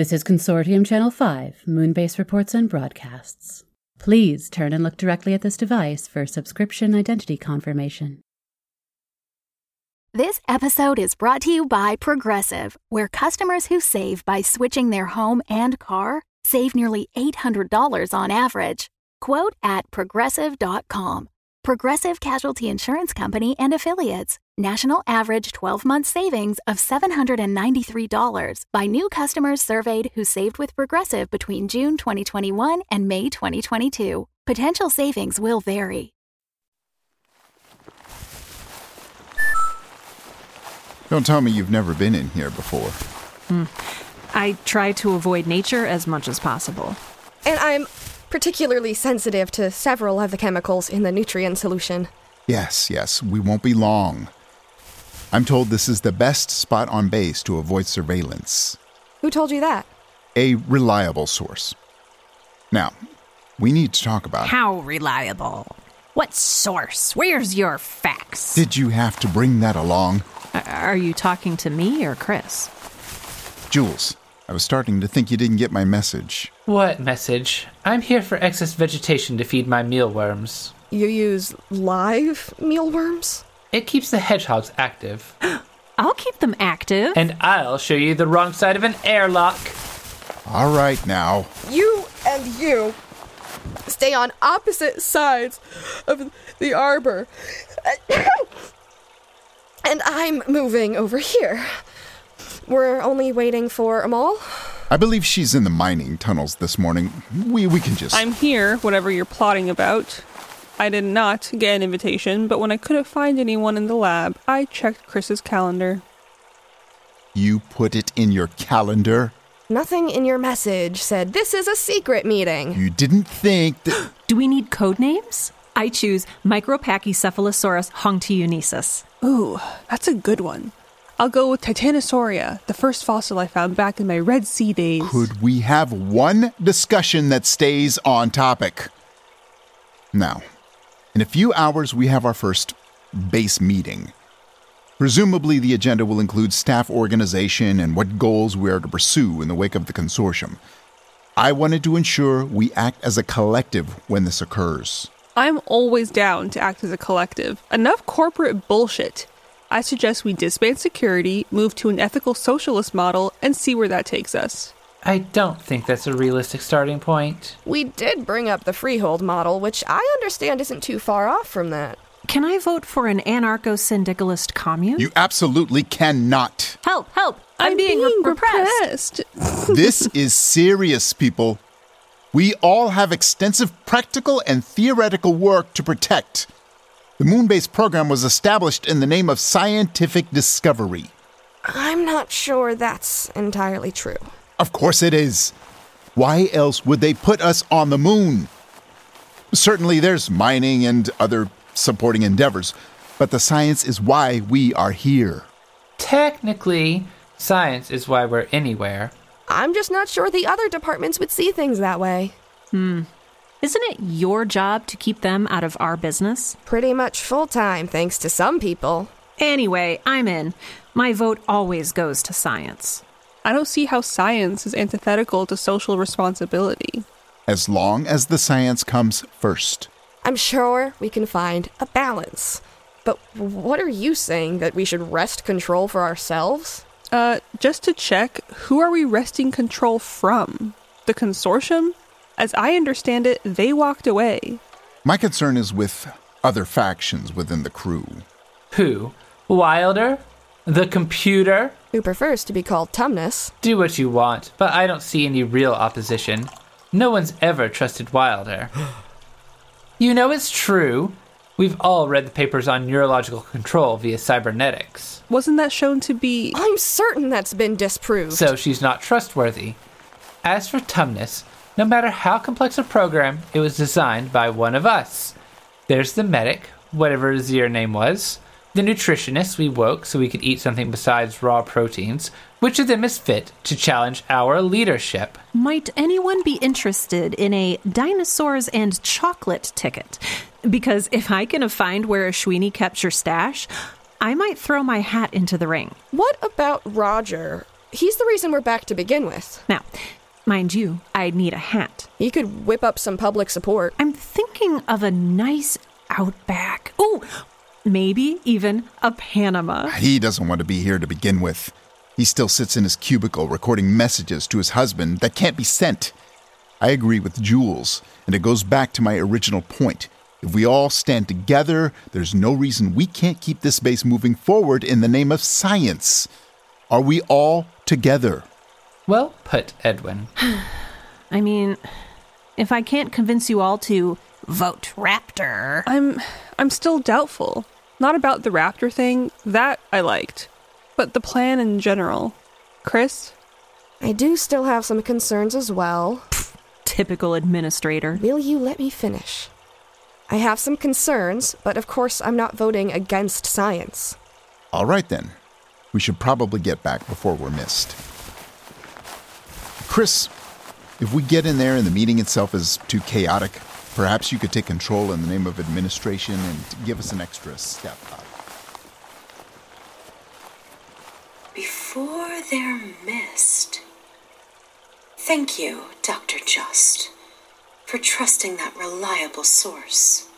This is Consortium Channel 5, Moonbase Reports and Broadcasts. Please turn and look directly at this device for subscription identity confirmation. This episode is brought to you by Progressive, where customers who save by switching their home and car save nearly $800 on average. Quote at progressive.com. Progressive Casualty Insurance Company and Affiliates. National average 12 month savings of $793 by new customers surveyed who saved with Progressive between June 2021 and May 2022. Potential savings will vary. Don't tell me you've never been in here before. Hmm. I try to avoid nature as much as possible. And I'm particularly sensitive to several of the chemicals in the nutrient solution. Yes, yes, we won't be long. I'm told this is the best spot on base to avoid surveillance. Who told you that? A reliable source. Now, we need to talk about How reliable? What source? Where's your facts? Did you have to bring that along? Are you talking to me or Chris? Jules, I was starting to think you didn't get my message. What message? I'm here for excess vegetation to feed my mealworms. You use live mealworms? It keeps the hedgehogs active. I'll keep them active. And I'll show you the wrong side of an airlock. All right now. You and you stay on opposite sides of the arbor. And I'm moving over here. We're only waiting for Amal. I believe she's in the mining tunnels this morning. We we can just I'm here, whatever you're plotting about. I did not get an invitation, but when I couldn't find anyone in the lab, I checked Chris's calendar. You put it in your calendar. Nothing in your message said this is a secret meeting. You didn't think that Do we need code names? I choose Micropachycephalosaurus hongtuyanensis. Ooh, that's a good one. I'll go with Titanosauria, the first fossil I found back in my Red Sea days. could we have one discussion that stays on topic? Now, in a few hours we have our first base meeting. Presumably, the agenda will include staff organization and what goals we are to pursue in the wake of the consortium. I wanted to ensure we act as a collective when this occurs. I'm always down to act as a collective. Enough corporate bullshit. I suggest we disband security, move to an ethical socialist model, and see where that takes us. I don't think that's a realistic starting point. We did bring up the freehold model, which I understand isn't too far off from that. Can I vote for an anarcho syndicalist commune? You absolutely cannot. help, help! I'm, being, re- repressed. repressed. This is serious, people. We all have extensive practical and theoretical work to protect. The Moonbase program was established in the name of scientific discovery. I'm not sure that's entirely true. Of course it is. Why else would they put us on the moon? Certainly there's mining and other supporting endeavors, but the science is why we are here. Technically, science is why we're anywhere. I'm just not sure the other departments would see things that way. Hmm. Isn't it your job to keep them out of our business? Pretty much full time, thanks to some people. Anyway, I'm in. My vote always goes to science. I don't see how science is antithetical to social responsibility. As long as the science comes first. I'm sure we can find a balance. But what are you saying? That we should wrest control for ourselves? Uh, just to check, who are we wresting control from? The consortium? As I understand it, they walked away. My concern is with other factions within the crew. Who? Wilder? The computer? Who prefers to be called Tumnus? Do what you want, but I don't see any real opposition. No one's ever trusted Wilder. you know it's true. We've all read the papers on neurological control via cybernetics. Wasn't that shown to be. I'm certain that's been disproved. So she's not trustworthy. As for Tumnus, no matter how complex a program, it was designed by one of us. There's the medic, whatever his your name was, the nutritionist we woke so we could eat something besides raw proteins. Which of them is fit to challenge our leadership? Might anyone be interested in a dinosaurs and chocolate ticket? Because if I can find where Ashwini kept your stash, I might throw my hat into the ring. what about Roger? He's the reason we're back to begin with. Now, mind you, I'd need a hat. He could whip up some public support. I'm thinking of a nice outback. Oh, maybe even a Panama. He doesn't want to be here to begin with. He still sits in his cubicle recording messages to his husband that can't be sent. I agree with Jules, and it goes back to my original point. If we all stand together, there's no reason we can't keep this base moving forward in the name of science. Are we all together? Well put, Edwin. I mean, if I can't convince you all to vote Raptor. I'm I'm still doubtful. Not about the raptor thing, that I liked. But the plan in general. Chris? I do still have some concerns as well. Typical administrator. Will you let me finish? I have some concerns, but of course I'm not voting against science. All right then. We should probably get back before we're missed. Chris, if we get in there and the meeting itself is too chaotic, perhaps you could take control in the name of administration and give us an extra step up. Before they're missed. Thank you, Dr. Just, for trusting that reliable source.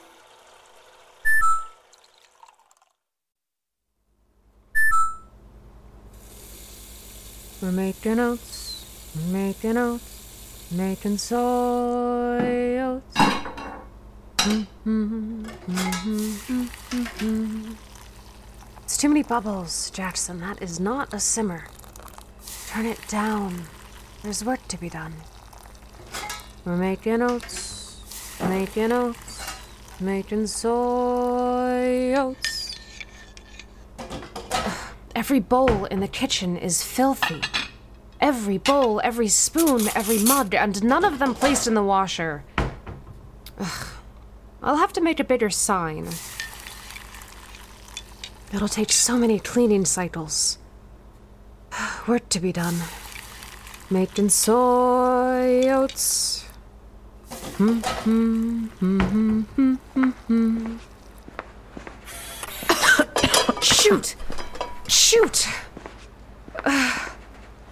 We're making oats, we're making oats, making soy oats. It's too many bubbles, Jaxon. That is not a simmer. Turn it down. There's work to be done. We're making oats, making oats, making soy oats. Every bowl in the kitchen is filthy. Every bowl, every spoon, every mug, and none of them placed in the washer. Ugh. I'll have to make a bigger sign. It'll take so many cleaning cycles. Work to be done. Making soy oats. Hmm, hmm, hmm, Shoot! Shoot!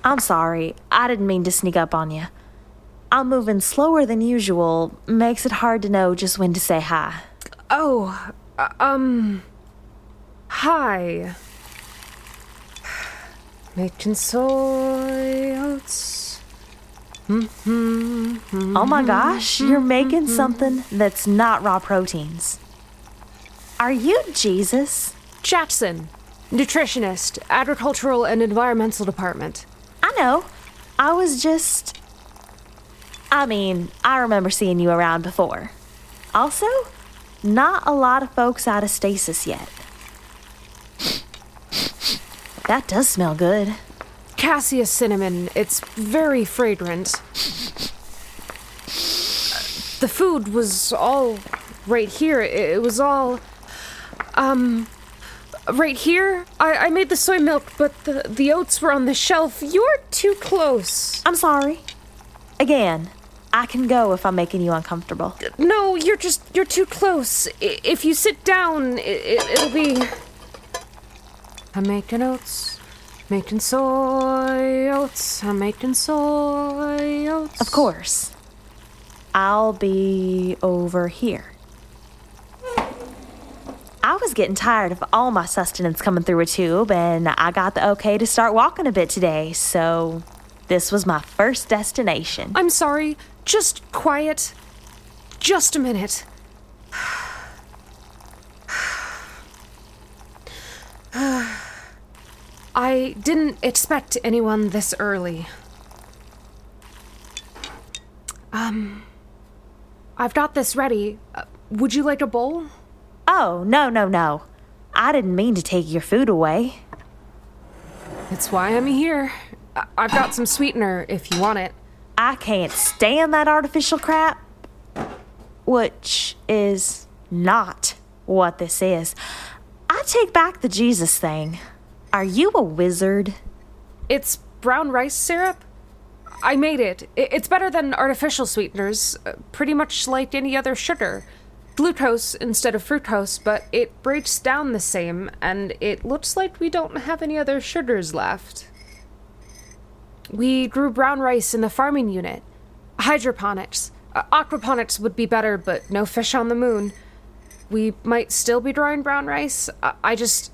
I'm sorry. I didn't mean to sneak up on you. I'm moving slower than usual. Makes it hard to know just when to say hi. Oh, uh, um. Hi. Making soy oats. Oh my gosh, you're making something that's not raw proteins. Are you Jesus? Jaxon, nutritionist, agricultural and environmental department. Know. I was just. I mean, I remember seeing you around before. Also, not a lot of folks out of stasis yet. That does smell good. Cassia cinnamon. It's very fragrant. The food was all right here. It was all. Um. Right here? I, I made the soy milk, but the, the oats were on the shelf. You're too close. I'm sorry. Again, I can go if I'm making you uncomfortable. No, you're just. You're too close. I- If you sit down, it, it, it'll be. I'm making oats. Making soy oats. I'm making soy oats. Of course. I'll be over here. I was getting tired of all my sustenance coming through a tube, and I got the okay to start walking a bit today, so this was my first destination. I'm sorry. Just quiet. Just a minute. I didn't expect anyone this early. Um, I've got this ready. Uh, would you like a bowl? Oh, no, no, no. I didn't mean to take your food away. It's why I'm here. I- I've got some sweetener if you want it. I can't stand that artificial crap. Which is not what this is. I take back the Jesus thing. Are you a wizard? It's brown rice syrup. I made it. It's better than artificial sweeteners, uh, pretty much like any other sugar. Glucose instead of fructose, but it breaks down the same, and it looks like we don't have any other sugars left. We grew brown rice in the farming unit. Hydroponics. Uh, aquaponics would be better, but no fish on the moon. We might still be growing brown rice. I, I just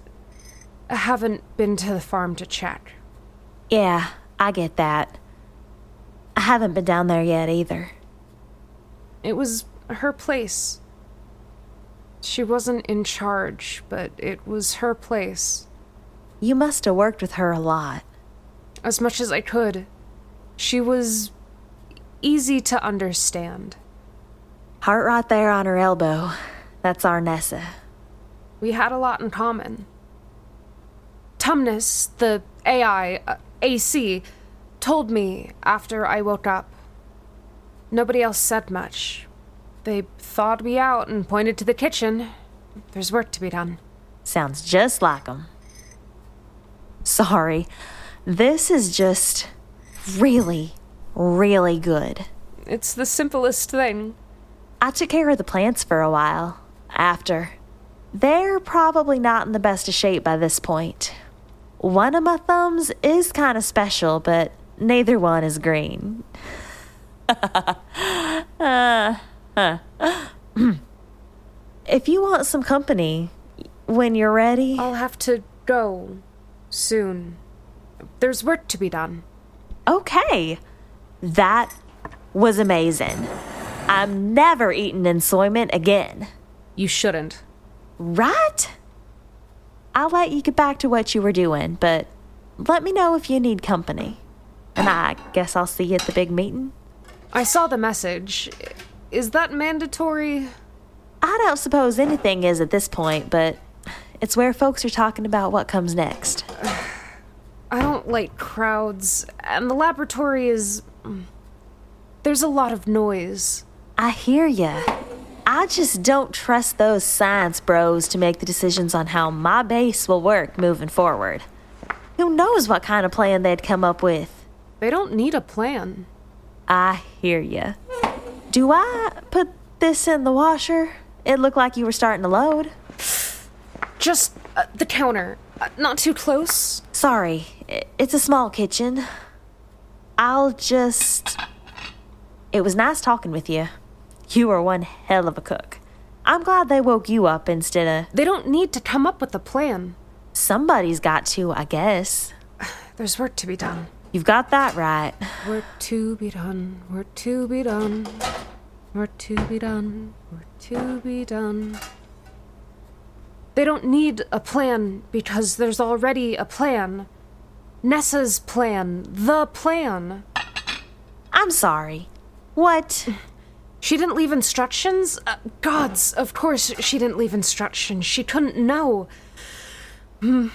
haven't been to the farm to check. Yeah, I get that. I haven't been down there yet either. It was her place. She wasn't in charge, but it was her place. You must have worked with her a lot. As much as I could. She was easy to understand. Heart right there on her elbow. That's our Nessa. We had a lot in common. Tumnus, the AI, uh, AC, told me after I woke up. Nobody else said much. They thawed me out and pointed to the kitchen. There's work to be done. Sounds just like 'em. Sorry. This is just really, really good. It's the simplest thing. I took care of the plants for a while. After. They're probably not in the best of shape by this point. One of my thumbs is kind of special, but neither one is green. uh. If you want some company when you're ready, I'll have to go soon. There's work to be done. okay. That was amazing. I'm never eating ensoyment again. You shouldn't. Right? I'll let you get back to what you were doing, but let me know if you need company. And I guess I'll see you at the big meeting. I saw the message. Is that mandatory? I don't suppose anything is at this point, but it's where folks are talking about what comes next. I don't like crowds, and the laboratory is. Mm, there's a lot of noise. I hear ya. I just don't trust those science bros to make the decisions on how my base will work moving forward. Who knows what kind of plan they'd come up with? They don't need a plan. I hear ya. Do I put this in the washer? It looked like you were starting to load. Just uh, the counter. Uh, not too close. Sorry, it's a small kitchen. I'll just. It was nice talking with you. You are one hell of a cook. I'm glad they woke you up instead of. They don't need to come up with a plan. Somebody's got to, I guess. There's work to be done. You've got that right. Work to be done. Work to be done. Work to be done. Work to be done. They don't need a plan because there's already a plan. Nessa's plan. The plan. I'm sorry. What? She didn't leave instructions? Uh, gods, of course she didn't leave instructions. She couldn't know. I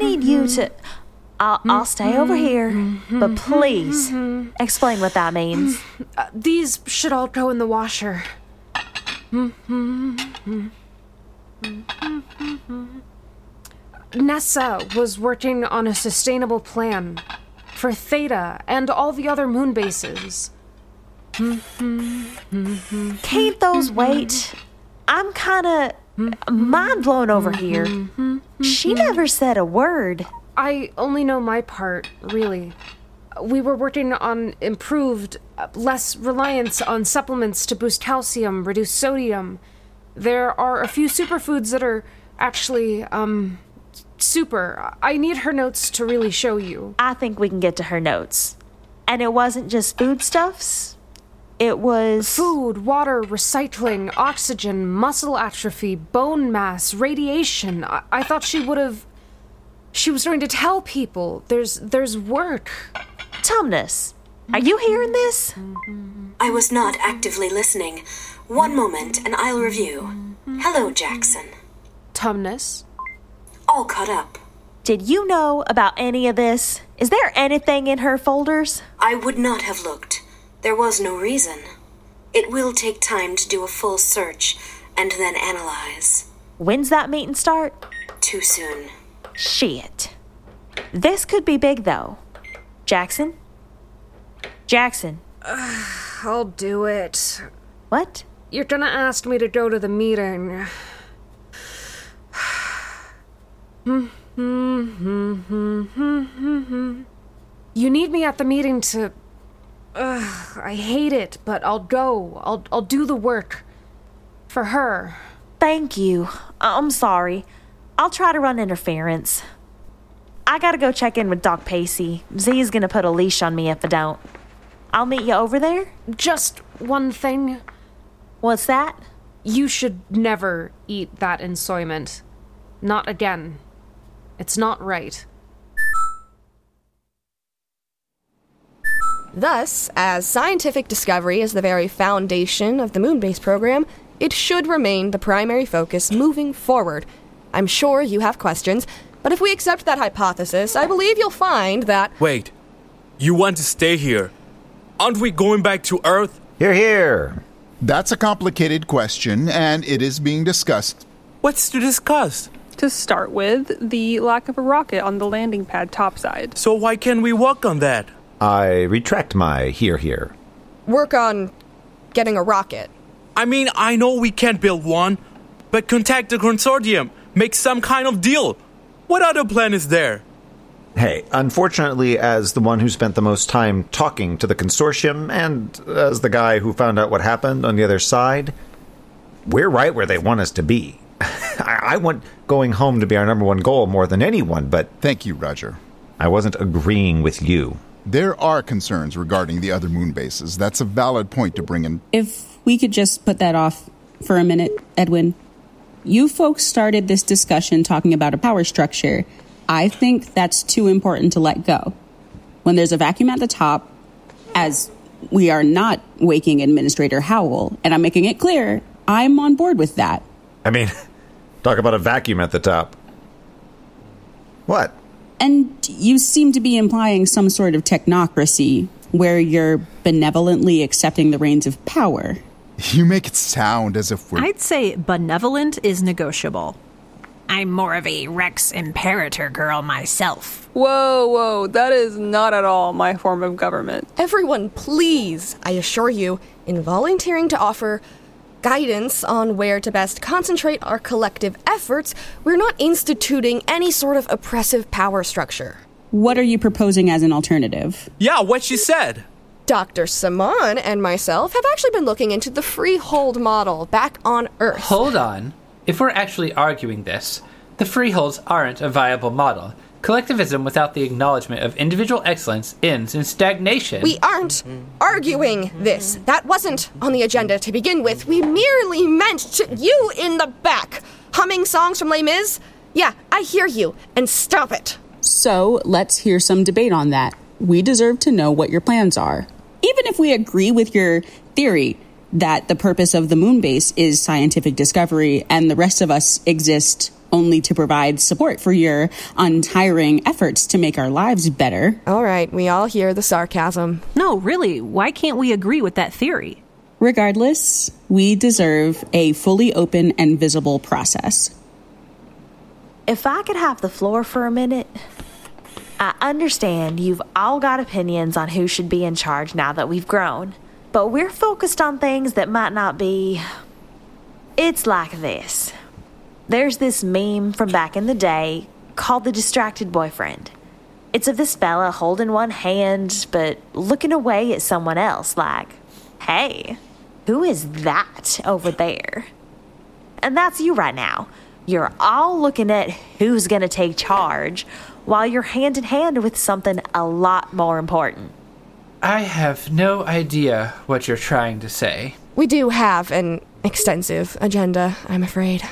need you to. I'll, I'll stay over mm-hmm. here, mm-hmm. but please mm-hmm. explain what that means. Uh, these should all go in the washer. Nessa was working on a sustainable plan for Theta and all the other moon bases. Can't those wait? I'm kind of mind blown over here. She never said a word. I only know my part, really. We were working on improved, less reliance on supplements to boost calcium, reduce sodium. There are a few superfoods that are actually, um, super. I need her notes to really show you. I think we can get to her notes. And it wasn't just foodstuffs, it was. Food, water, recycling, oxygen, muscle atrophy, bone mass, radiation. I, I thought she would have. She was going to tell people. There's there's work. Tumnus, are you hearing this? I was not actively listening. One moment and I'll review. Hello, Jaxon. Tumnus. All caught up. Did you know about any of this? Is there anything in her folders? I would not have looked. There was no reason. It will take time to do a full search and then analyze. When's that meeting start? Too soon. Shit. This could be big, though. Jaxon? Jaxon. I'll do it. What? You're gonna ask me to go to the meeting. You need me at the meeting to. Ugh, I hate it, but I'll go. I'll I'll do the work. For her. Thank you. I'm sorry. I'll try to run interference. I gotta go check in with Doc Pacey. Z's gonna put a leash on me if I don't. I'll meet you over there. Just one thing. What's that? You should never eat that ensoyment. Not again. It's not right. Thus, as scientific discovery is the very foundation of the Moonbase program, it should remain the primary focus moving forward. I'm sure you have questions, but if we accept that hypothesis, I believe you'll find that. Wait, you want to stay here? Aren't we going back to Earth? Here, here. That's a complicated question, and it is being discussed. What's to discuss? To start with, the lack of a rocket on the landing pad topside. So why can't we walk on that? I retract my here, here. Work on getting a rocket. I mean, I know we can't build one, but contact the consortium, make some kind of deal. What other plan is there? Hey, unfortunately, as the one who spent the most time talking to the consortium, and as the guy who found out what happened on the other side, we're right where they want us to be. I, I want going home to be our number one goal more than anyone, but. Thank you, Roger. I wasn't agreeing with you. There are concerns regarding the other moon bases. That's a valid point to bring in. If we could just put that off for a minute, Edwin. You folks started this discussion talking about a power structure. I think that's too important to let go. When there's a vacuum at the top, as we are not waking Administrator Howell, and I'm making it clear, I'm on board with that. I mean, talk about a vacuum at the top. What? And you seem to be implying some sort of technocracy where you're benevolently accepting the reins of power. You make it sound as if we're. I'd say benevolent is negotiable. I'm more of a Rex Imperator girl myself. Whoa, whoa, that is not at all my form of government. Everyone, please, I assure you, in volunteering to offer guidance on where to best concentrate our collective efforts, we're not instituting any sort of oppressive power structure. What are you proposing as an alternative? Yeah, what she said. Dr. Semaan and myself have actually been looking into the freehold model back on Earth. Hold on. If we're actually arguing this, the freeholds aren't a viable model. Collectivism without the acknowledgement of individual excellence ends in stagnation. We aren't arguing this. That wasn't on the agenda to begin with. We merely meant to. You in the back, humming songs from Les Mis? Yeah, I hear you. And stop it. So let's hear some debate on that. We deserve to know what your plans are. Even if we agree with your theory that the purpose of the moon base is scientific discovery and the rest of us exist only to provide support for your untiring efforts to make our lives better. All right, we all hear the sarcasm. No, really, why can't we agree with that theory? Regardless, we deserve a fully open and visible process. If I could have the floor for a minute. I understand you've all got opinions on who should be in charge now that we've grown, but we're focused on things that might not be. It's like this there's this meme from back in the day called The Distracted Boyfriend. It's of this fella holding one hand but looking away at someone else, like, hey, who is that over there? And that's you right now. You're all looking at who's going to take charge while you're hand in hand with something a lot more important. I have no idea what you're trying to say. We do have an extensive agenda, I'm afraid.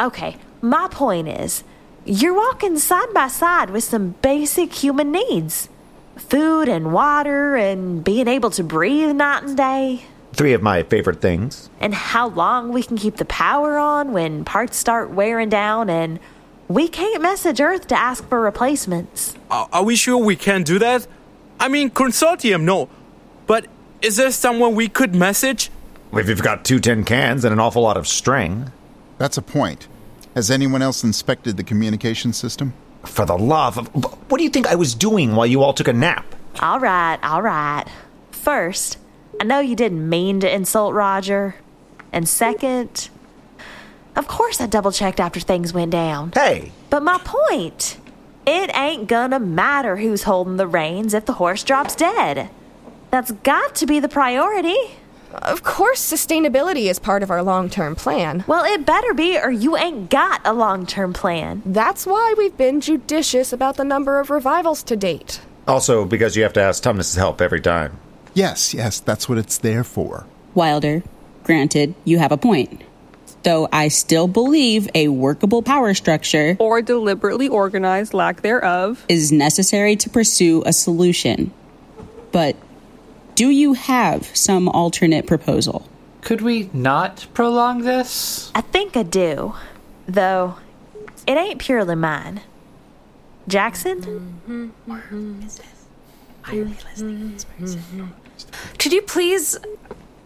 Okay, my point is you're walking side by side with some basic human needs food and water and being able to breathe night and day. Three of my favorite things. And how long we can keep the power on when parts start wearing down and we can't message Earth to ask for replacements. Are, are we sure we can't do that? I mean, consortium, no. But is there someone we could message? If you've got two tin cans and an awful lot of string. That's a point. Has anyone else inspected the communication system? For the love of. What do you think I was doing while you all took a nap? All right, all right. First, I know you didn't mean to insult Roger. And second, of course I double checked after things went down. Hey! But my point It ain't gonna matter who's holding the reins if the horse drops dead. That's got to be the priority. Of course, sustainability is part of our long term plan. Well, it better be, or you ain't got a long term plan. That's why we've been judicious about the number of revivals to date. Also, because you have to ask Tumnus' help every time. Yes, yes, that's what it's there for. Wilder, granted, you have a point. Though I still believe a workable power structure or deliberately organized lack thereof is necessary to pursue a solution. But do you have some alternate proposal? Could we not prolong this? I think I do. Though, it ain't purely mine. Jaxon? Could you please?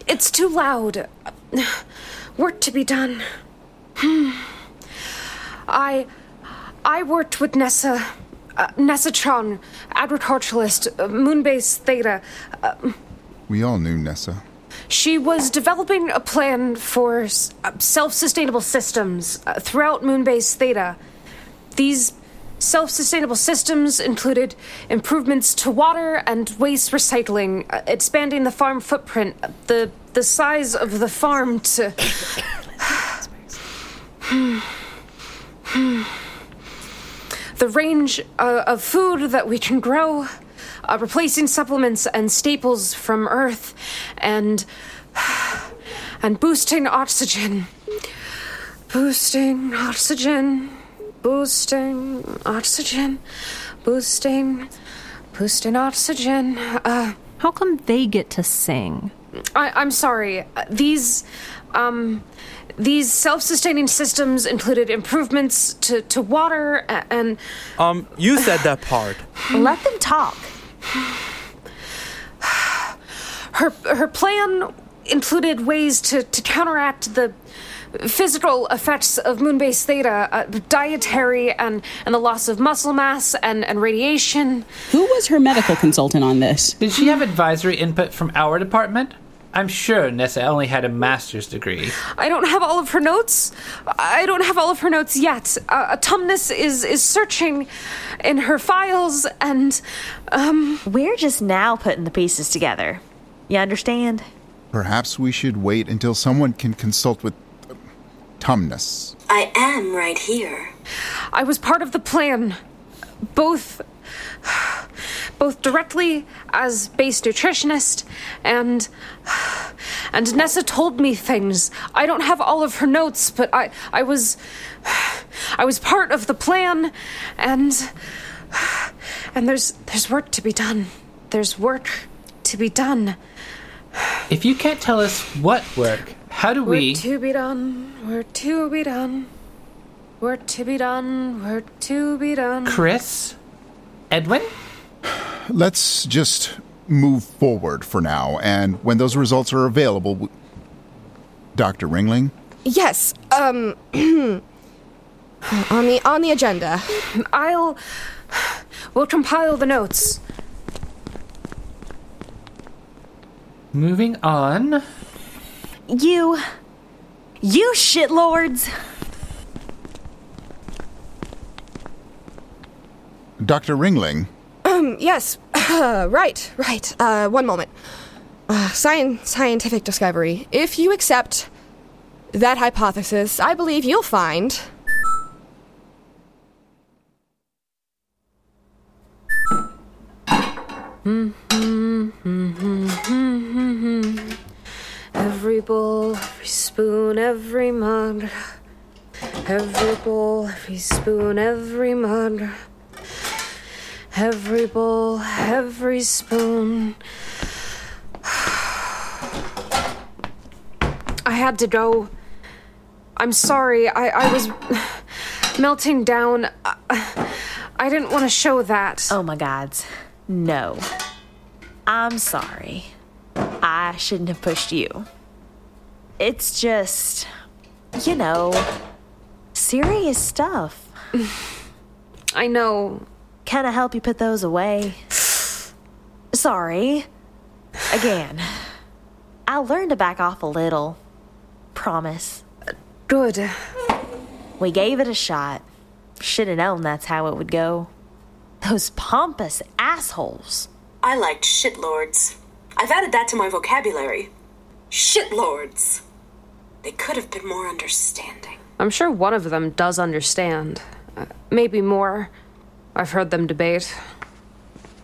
It's too loud. Work to be done. I. I worked with Nessa. Uh, Nessa Tron, agriculturalist, uh, Moonbase Theta. Uh, We all knew Nessa. she was developing a plan for s- uh, self sustainable systems uh, throughout Moonbase Theta. These self sustainable systems included improvements to water and waste recycling, uh, expanding the farm footprint, the, the size of the farm to. the range uh, of food that we can grow, uh, replacing supplements and staples from Earth, and and boosting oxygen, boosting oxygen, boosting oxygen, boosting, boosting oxygen. Uh, How come they get to sing? I, I'm sorry. These, um, these self-sustaining systems included improvements to, to water a- and Um, you said that part. Let them talk. her her plan included ways to, to counteract the physical effects of moonbase theta, uh, dietary and, and the loss of muscle mass and, and radiation. Who was her medical consultant on this? Did she have advisory input from our department? I'm sure Nessa only had a master's degree. I don't have all of her notes. I don't have all of her notes yet. Uh, Tumnus is is searching in her files, and um, We're just now putting the pieces together. You understand? Perhaps we should wait until someone can consult with Tumnus. I am right here. I was part of the plan, both both directly as base nutritionist and and Nessa told me things. I don't have all of her notes, but I I was I was part of the plan and and there's there's work to be done. There's work to be done. If you can't tell us what work, how do we. We're to be done. We're to be done. We're to be done. We're to be done. Chris? Edwin? Let's just move forward for now, and when those results are available, w- Dr. Ringling? Yes, um. on the on the agenda. I'll. We'll compile the notes. Moving on. You. You shitlords! Dr. Ringling? Um, yes. right, right. Uh, one moment. Uh, scien- scientific discovery. If you accept that hypothesis, I believe you'll find. Every bowl, every spoon, every mug. Every bowl, every spoon, every mug. Every bowl, every spoon. I had to go. I'm sorry. I, I was melting down. I, I didn't want to show that. Oh my gods. No. I'm sorry. I shouldn't have pushed you. It's just, you know, serious stuff. I know. Can I help you put those away? Sorry. Again. I'll learn to back off a little. Promise. Good. We gave it a shot. Should have known that's how it would go. Those pompous assholes. I liked shitlords. I've added that to my vocabulary. Shitlords. They could have been more understanding. I'm sure one of them does understand. Uh, maybe more. I've heard them debate.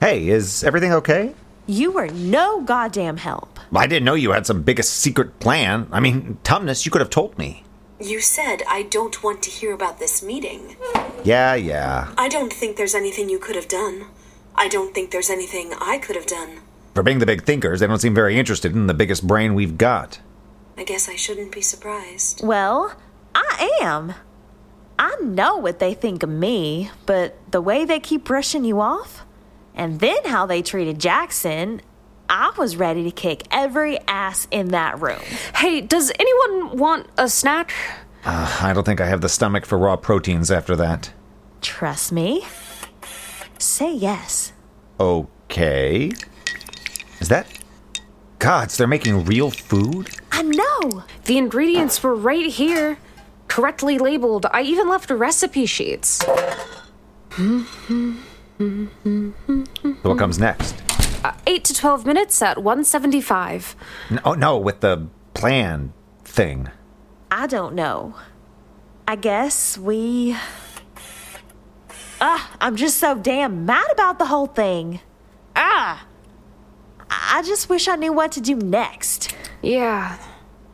Hey, is everything okay? You were no goddamn help. I didn't know you had some biggest secret plan. I mean, Tumnus, you could have told me. You said I don't want to hear about this meeting. Yeah, yeah. I don't think there's anything you could have done. I don't think there's anything I could have done. For being the big thinkers, they don't seem very interested in the biggest brain we've got. I guess I shouldn't be surprised. Well, I am. I know what they think of me, but the way they keep brushing you off, and then how they treated Jaxon, I was ready to kick every ass in that room. Hey, does anyone want a snack? Uh, I don't think I have the stomach for raw proteins after that. Trust me. Say yes. Okay. Is that. Gods, they're making real food? I know. The ingredients were right here, correctly labeled. I even left recipe sheets. What comes next? Uh, 8 to 12 minutes at 175. No, oh, no, with the plan thing. I don't know. I guess we. Ah, I'm just so damn mad about the whole thing. Ah! I just wish I knew what to do next. Yeah.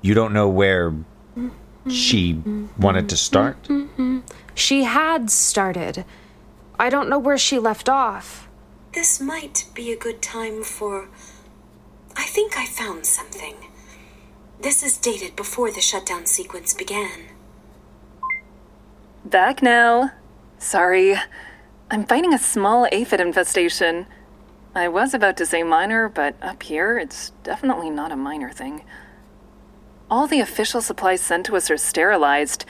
You don't know where she wanted to start? She had started. I don't know where she left off. This might be a good time for. I think I found something. This is dated before the shutdown sequence began. Back now. Sorry. I'm fighting a small aphid infestation. I was about to say minor, but up here, it's definitely not a minor thing. All the official supplies sent to us are sterilized.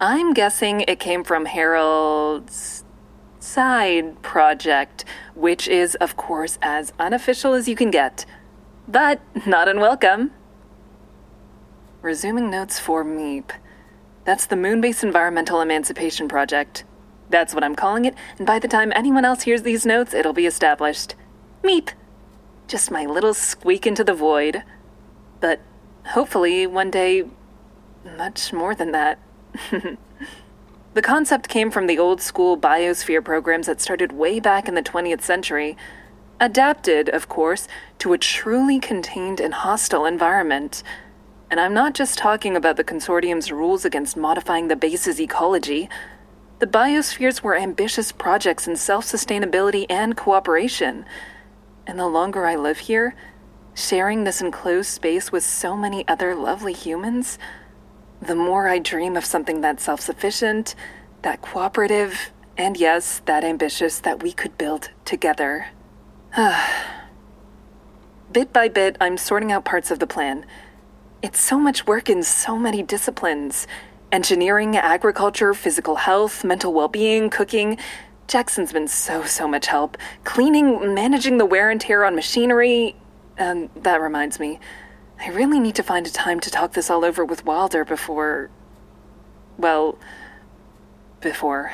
I'm guessing it came from Harold's side project, which is, of course, as unofficial as you can get, but not unwelcome. Resuming notes for MEEP. That's the Moonbase Environmental Emancipation Project. That's what I'm calling it, and by the time anyone else hears these notes, it'll be established. Meep. Just my little squeak into the void. But hopefully, one day, much more than that. the concept came from the old school biosphere programs that started way back in the 20th century, adapted, of course, to a truly contained and hostile environment. And I'm not just talking about the consortium's rules against modifying the base's ecology. The biospheres were ambitious projects in self sustainability and cooperation. And the longer I live here, sharing this enclosed space with so many other lovely humans, the more I dream of something that self sufficient, that cooperative, and yes, that ambitious that we could build together. bit by bit, I'm sorting out parts of the plan. It's so much work in so many disciplines engineering, agriculture, physical health, mental well being, cooking. Jaxon's been so, so much help. Cleaning, managing the wear and tear on machinery. And that reminds me, I really need to find a time to talk this all over with Wilder before. Well, before.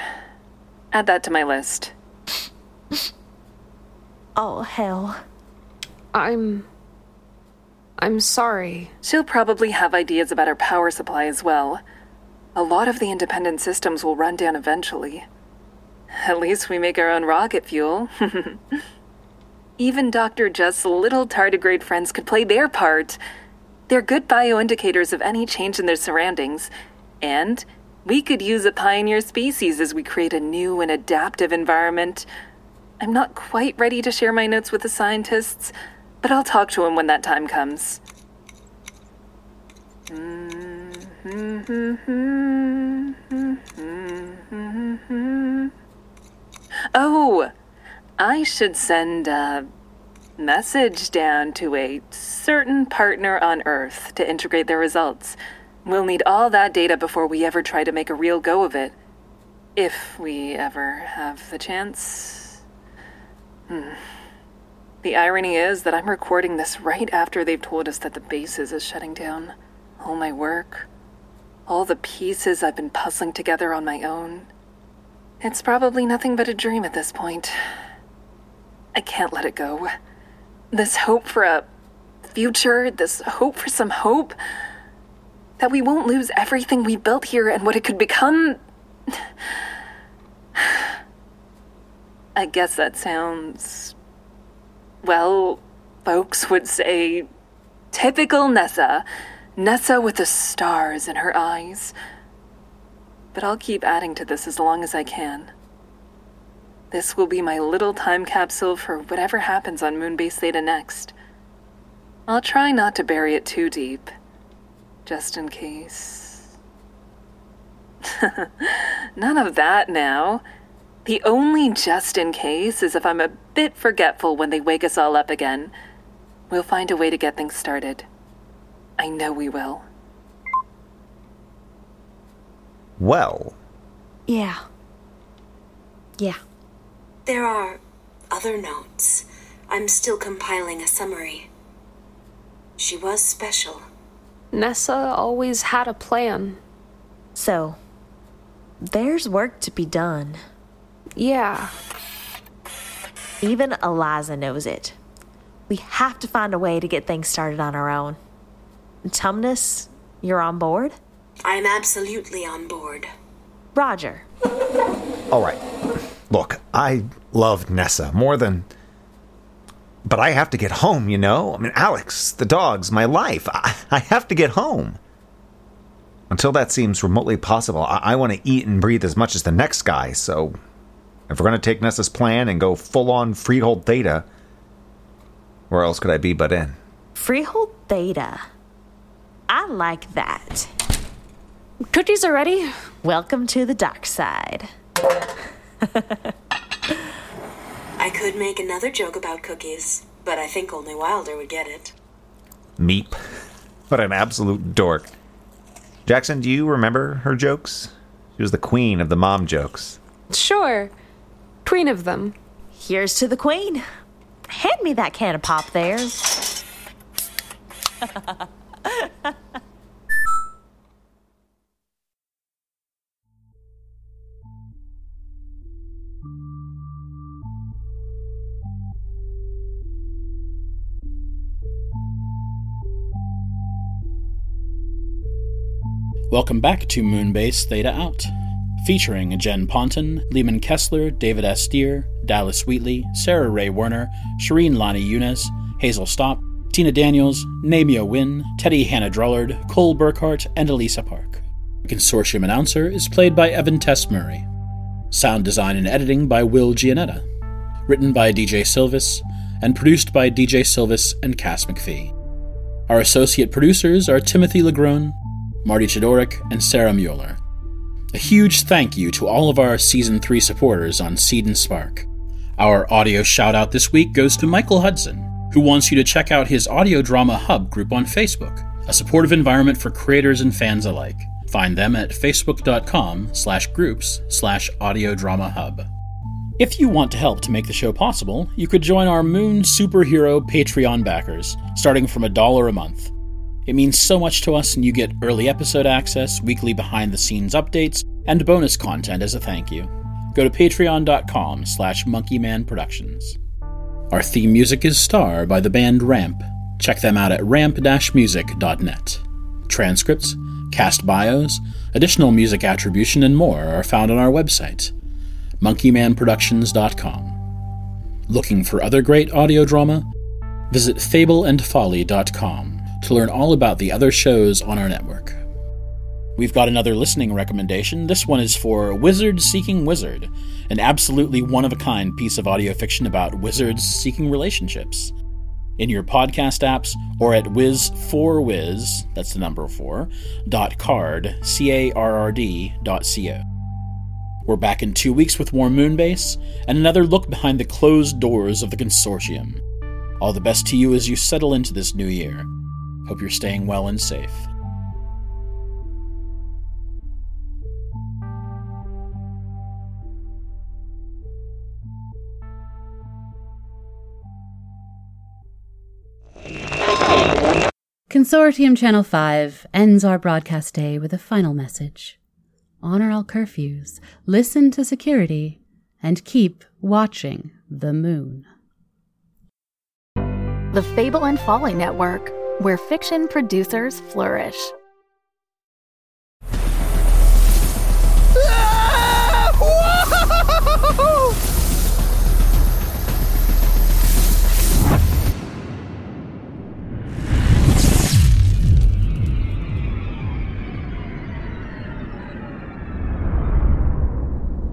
Add that to my list. Oh, hell. I'm. I'm sorry. She'll probably have ideas about our power supply as well. A lot of the independent systems will run down eventually. At least we make our own rocket fuel. Even Dr. Just's little tardigrade friends could play their part. They're good bioindicators of any change in their surroundings, and we could use a pioneer species as we create a new and adaptive environment. I'm not quite ready to share my notes with the scientists, but I'll talk to them when that time comes. Mm-hmm. Oh, I should send a message down to a certain partner on Earth to integrate their results. We'll need all that data before we ever try to make a real go of it. If we ever have the chance. Hmm. The irony is that I'm recording this right after they've told us that the bases is shutting down. All my work, all the pieces I've been puzzling together on my own. It's probably nothing but a dream at this point. I can't let it go. This hope for a future, this hope for some hope, that we won't lose everything we built here and what it could become. I guess that sounds. Well, folks would say typical Nessa. Nessa with the stars in her eyes. But I'll keep adding to this as long as I can. This will be my little time capsule for whatever happens on Moonbase Theta next. I'll try not to bury it too deep, just in case. None of that now. The only just in case is if I'm a bit forgetful when they wake us all up again. We'll find a way to get things started. I know we will. Well, Yeah. Yeah. There are other notes. I'm still compiling a summary. She was special. Nessa always had a plan. So, there's work to be done. Yeah. Even Eliza knows it. We have to find a way to get things started on our own. Tumnus, you're on board? I'm absolutely on board. Roger. all right. Look, I love Nessa more than. But I have to get home, you know? I mean, Alex, the dogs, my life. I, I have to get home. Until that seems remotely possible, I, I want to eat and breathe as much as the next guy, so. If we're going to take Nessa's plan and go full on Freehold Theta, where else could I be but in? Freehold Theta. I like that. Cookies are ready. Welcome to the dark side. I could make another joke about cookies, but I think only Wilder would get it. Meep. What an absolute dork. Jaxon, do you remember her jokes? She was the queen of the mom jokes. Sure. Queen of them. Here's to the queen. Hand me that can of pop there. Welcome back to Moonbase Theta Out, featuring Jen Ponton, Leeman Kessler, David S. Dear, Dallas Wheatley, Sarah Rhea Werner, Shereen Lani Younes, Hazel Stapp, Tina Daniels, NayMyo Win, Teddy Hannah Drullard, Cole Burkhardt, and Elissa Park. The consortium announcer is played by Evan Tess Murray. Sound design and editing by Will Gianetta. Written by DJ Sylvis, and produced by DJ Sylvis and Cass McPhee. Our associate producers are Timothy LaGrone, Marty Chodorek, and Sarah Müller. A huge thank you to all of our Season 3 supporters on Seed and Spark. Our audio shout out this week goes to Michael Hudson, who wants you to check out his Audio Drama Hub group on Facebook, a supportive environment for creators and fans alike. Find them at facebook.com slash groups slash audio drama hub. If you want to help to make the show possible, you could join our Moon Superhero Patreon backers, starting from a dollar a month. It means so much to us, and you get early episode access, weekly behind the scenes updates, and bonus content as a thank you. Go to patreon.com slash monkeymanproductions. Our theme music is Star by the band Ramp. Check them out at ramp-music.net. Transcripts, cast bios, additional music attribution, and more are found on our website, monkeymanproductions.com. Looking for other great audio drama? Visit fableandfolly.com to learn all about the other shows on our network. We've got another listening recommendation. This one is for Wizard Seeking Wizard, an absolutely one of a kind piece of audio fiction about wizards seeking relationships. In your podcast apps or at wiz4wiz, that's the number 4, dot card, C A R R D dot C O. We're back in two weeks with more Moonbase and another look behind the closed doors of the consortium. All the best to you as you settle into this new year. Hope you're staying well and safe. Consortium Channel 5 ends our broadcast day with a final message. honor all curfews, listen to security, and keep watching the moon. The Fable and Folly Network, where fiction producers flourish.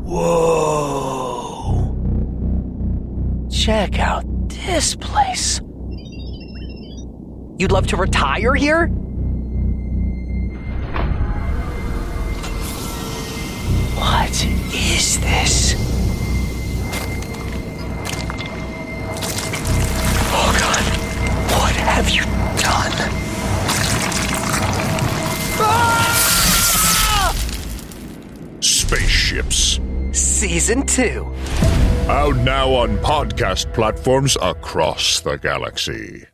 Whoa. Check out this place. You'd love to retire here? What is this? Oh god, what have you done? Ah! Spaceships. Season 2. Out now on podcast platforms across the galaxy.